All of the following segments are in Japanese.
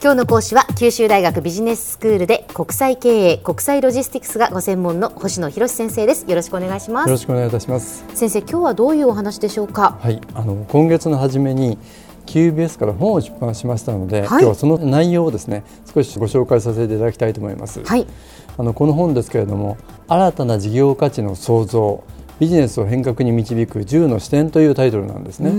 今日の講師は九州大学ビジネススクールで国際経営国際ロジスティクスがご専門の星野博先生です。よろしくお願いします。よろしくお願いいたします。先生今日はどういうお話でしょうか？はいあの今月の初めに QBS から本を出版しましたので、はい、今日はその内容をですね少しご紹介させていただきたいと思います、はい、あのこの本ですけれども新たな事業価値の創造ビジネスを変革に導く10の視点というタイトルなんですね。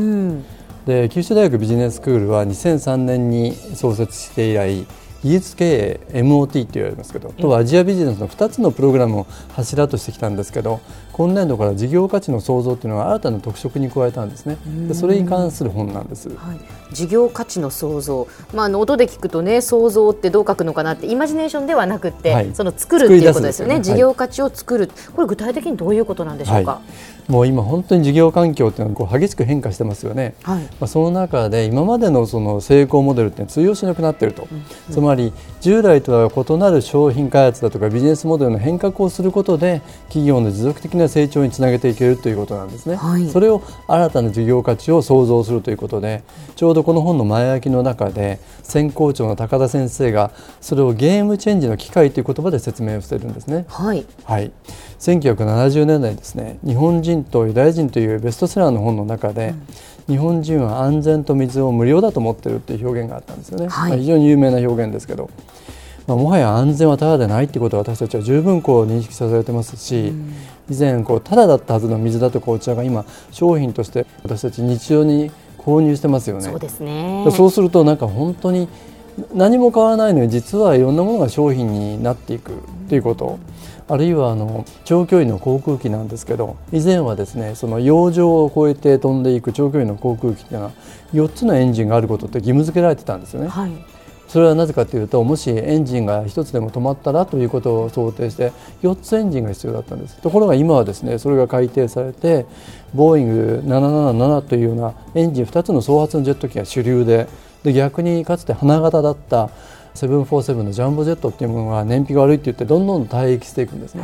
で九州大学ビジネススクールは2003年に創設して以来技術経営 MOT と言われますけどとアジアビジネスの2つのプログラムを柱としてきたんですけど今年度から事業価値の創造というのは新たな特色に加えたんですね。でそれに関する本なんです、はい、事業価値の創造、まあ、あの音で聞くとね創造ってどう書くのかなってイマジネーションではなくて、はい、その作るっていうことですよね、ね、事業価値を作る、これ具体的にどういうことなんでしょうか、もう今本当に事業環境っていうのはこう激しく変化してますよね、はい、まあ、その中で今までのその成功モデルって通用しなくなっていると、うん。うん、つまり従来とは異なる商品開発だとかビジネスモデルの変革をすることで企業の持続的な成長につなげていけるということなんですね、はい、それを新たな事業価値を創造するということでちょうどこの本の前書きの中で専攻長の高田先生がそれをゲームチェンジの機会という言葉で説明をしているんですね。はい、はい、1970年代ですね。日本人とユダヤ人というベストセラーの本の中で、うん、日本人は安全と水を無料だと思っているという表現があったんですよね、はい、まあ、非常に有名な表現ですけど、まあ、もはや安全はただでないということを私たちは十分こう認識させてますし、うん、以前こうただだったはずの水だとかお茶が今商品として私たち日常に購入してますよね。そうですね。そうするとなんか本当に何も変わらないのに実はいろんなものが商品になっていくということ。あるいはあの長距離の航空機なんですけど以前はですねその洋上を越えて飛んでいく長距離の航空機というのは4つのエンジンがあることって義務付けられてたんですよね。はいそれはなぜかというともしエンジンが1つでも止まったらということを想定して4つエンジンが必要だったんですところが今はですねそれが改定されてボーイング777というようなエンジン2つの総発のジェット機が主流でで逆にかつて花形だった747のジャンボジェットっていうものが燃費が悪いって言ってどんどん退役していくんですね。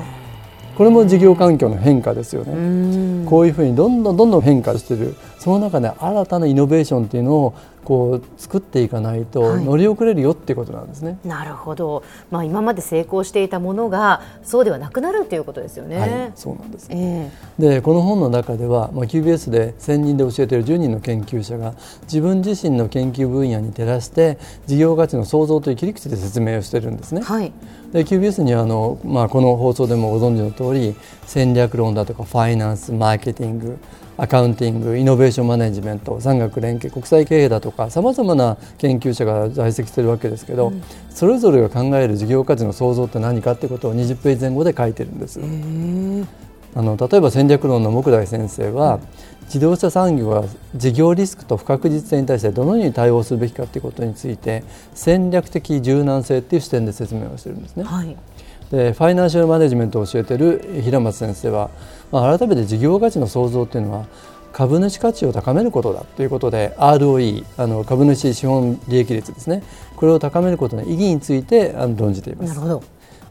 これも事業環境の変化ですよね。こういうふうにどんどんどんどん変化しているその中で新たなイノベーションっていうのをこう作っていかないと乗り遅れるよっていうことなんですね。はい、なるほど。まあ今まで成功していたものがそうではなくなるということですよね。はい、そうなんです。えー、でこの本の中では、まあ QBS で専任で教えている10人の研究者が自分自身の研究分野に照らして事業価値の創造という切り口で説明をしているんですね。はい。で QBS にはあのまあこの放送でもご存知の通り戦略論だとかファイナンスマーケティングアカウンティングイノベーションマネジメント産学連携国際経営だとかさまざまな研究者が在籍しているわけですけど、うん、それぞれが考える事業価値の創造って何かってことを20ページ前後で書いてるんです。あの例えば戦略論の木大先生は、自動車産業は事業リスクと不確実性に対してどのように対応するべきかということについて戦略的柔軟性という視点で説明をしているんですね。はいでファイナンシャルマネジメントを教えている平松先生は、まあ、改めて事業価値の創造というのは株主価値を高めることだということで ROE あの株主資本利益率ですねこれを高めることの意義について論じています。なるほど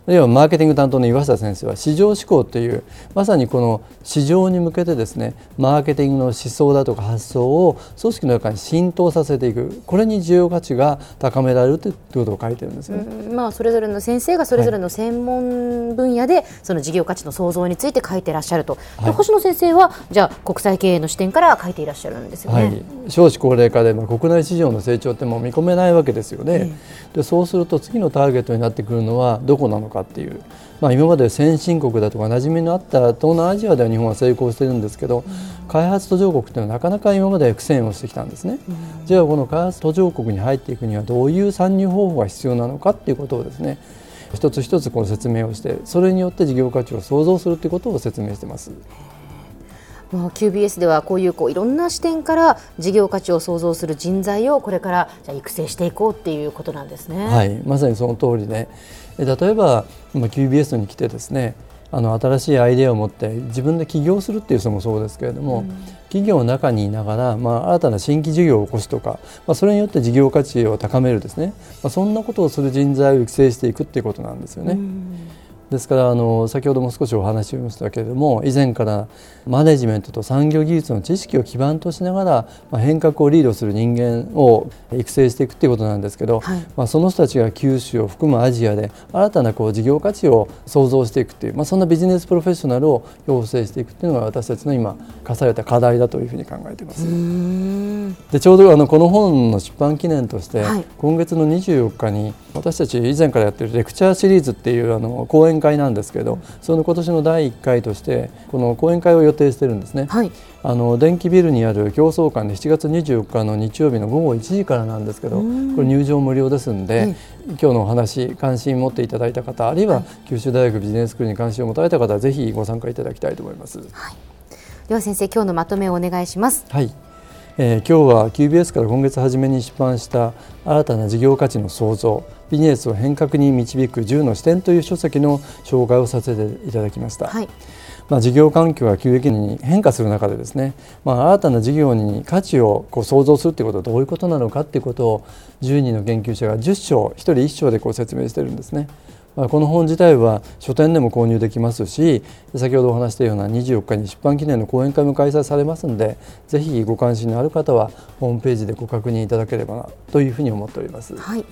要はマーケティング担当の岩下先生は市場志向というまさにこの市場に向けてですねマーケティングの思想だとか発想を組織の中に浸透させていく。これに需要価値が高められるということを書いてるんですね、まあ、それぞれの先生がそれぞれの専門分野で、はい、その事業価値の創造について書いていらっしゃると、はい、星野先生はじゃあ国際経営の視点から書いていらっしゃるんですよね、はい、少子高齢化で、まあ、国内市場の成長ってもう見込めないわけですよね、でそうすると次のターゲットになってくるのはどこなのかっていう、まあ、今まで先進国だとか馴染みのあった東南アジアでは日本は成功してるんですけど、うん、開発途上国というのはなかなか今まで苦戦をしてきたんですね、うん、じゃあこの開発途上国に入っていくにはどういう参入方法が必要なのかっていうことをですね一つ一つこの説明をしてそれによって事業価値を創造するということを説明してます。まあ、QBS ではこういうこういろんな視点から事業価値を創造する人材をこれからじゃ育成していこうっていうことなんですね。はい、まさにその通りで、例えば今 QBS に来てですねあの新しいアイデアを持って自分で起業するっていう人もそうですけれども、うん、企業の中にいながら、まあ、新たな新規事業を起こすとか、まあ、それによって事業価値を高めるですね、まあ、そんなことをする人材を育成していくっていうことなんですよね。うんですからあの先ほども少しお話ししましたけれども以前からマネジメントと産業技術の知識を基盤としながら、まあ、変革をリードする人間を育成していくということなんですけど、はい、まあ、その人たちが九州を含むアジアで新たなこう事業価値を創造していくという、まあ、そんなビジネスプロフェッショナルを養成していくというのが私たちの今課された課題だというふうに考えています。でちょうどあのこの本の出版記念として、はい、今月の24日に私たち以前からやってるレクチャーシリーズっていうあの講演会なんですけどその今年の第1回としてこの講演会を予定してるんですね、はい、あの電気ビルにある競争館で7月24日の日曜日の午後1時からなんですけどこれ入場無料ですんで、今日のお話関心持っていただいた方あるいは九州大学ビジネススクールに関心を持たれた方はぜひご参加いただきたいと思います、はい、では先生今日のまとめをお願いします。はいえー、今日は QBS から今月初めに出版した新たな事業価値の創造ビジネスを変革に導く10の視点という書籍の紹介をさせていただきました。はいまあ、事業環境が急激に変化する中でですね、まあ、新たな事業に価値をこう創造するということはどういうことなのかということを10人の研究者が10章1人1章でこう説明しているんですね。この本自体は書店でも購入できますし先ほどお話したような24日に出版記念の講演会も開催されますのでぜひご関心のある方はホームページでご確認いただければなというふうに思っております。はい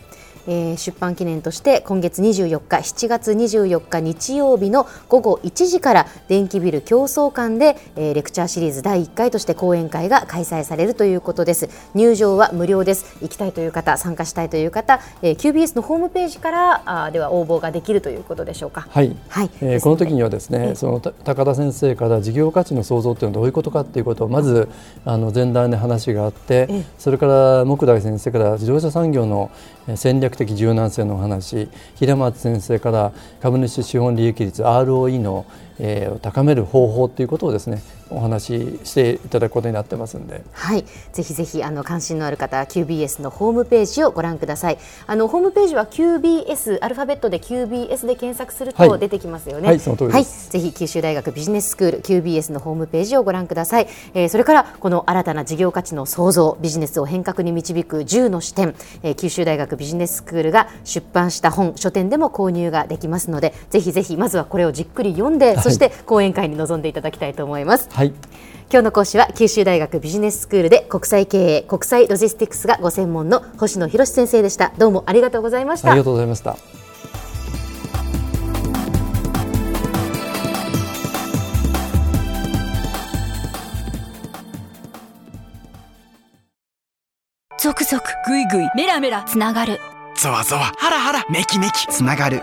えー、出版記念として今月24日7月24日日曜日の午後1時から電気ビル競争館で、えー、レクチャーシリーズ第1回として講演会が開催されるということです。入場は無料です。行きたいという方参加したいという方、えー、QBS のホームページからあでは応募ができるということでしょうか。はい、はい。えー、この時にはですね、その高田先生から事業価値の創造というのはどういうことかということをまずあの前段で話があって、それから木大先生から自動車産業の戦略的柔軟性の話平松先生から株主資本利益率 ROE のえー、高める方法ということをですねお話ししていただくことになってますんで、はい、ぜひぜひあの関心のある方は QBS のホームページをご覧ください。あのホームページは QBS アルファベットで QBS で検索すると出てきますよね。はい、はい、その通りはい、ぜひ九州大学ビジネススクール QBS のホームページをご覧ください。えー、それからこの新たな事業価値の創造、ビジネスを変革に導く10の視点、えー、九州大学ビジネススクールが出版した本書店でも購入ができますので、ぜひぜひまずはこれをじっくり読んで、はい、そして講演会に臨んでいただきたいと思います。はい。今日の講師は九州大学ビジネススクールで国際経営国際ロジスティクスがご専門の星野博先生でした。どうもありがとうございました。ありがとうございました。続々ぐいぐいメラメラつながる。ゾワゾワハラハラメキメキつながる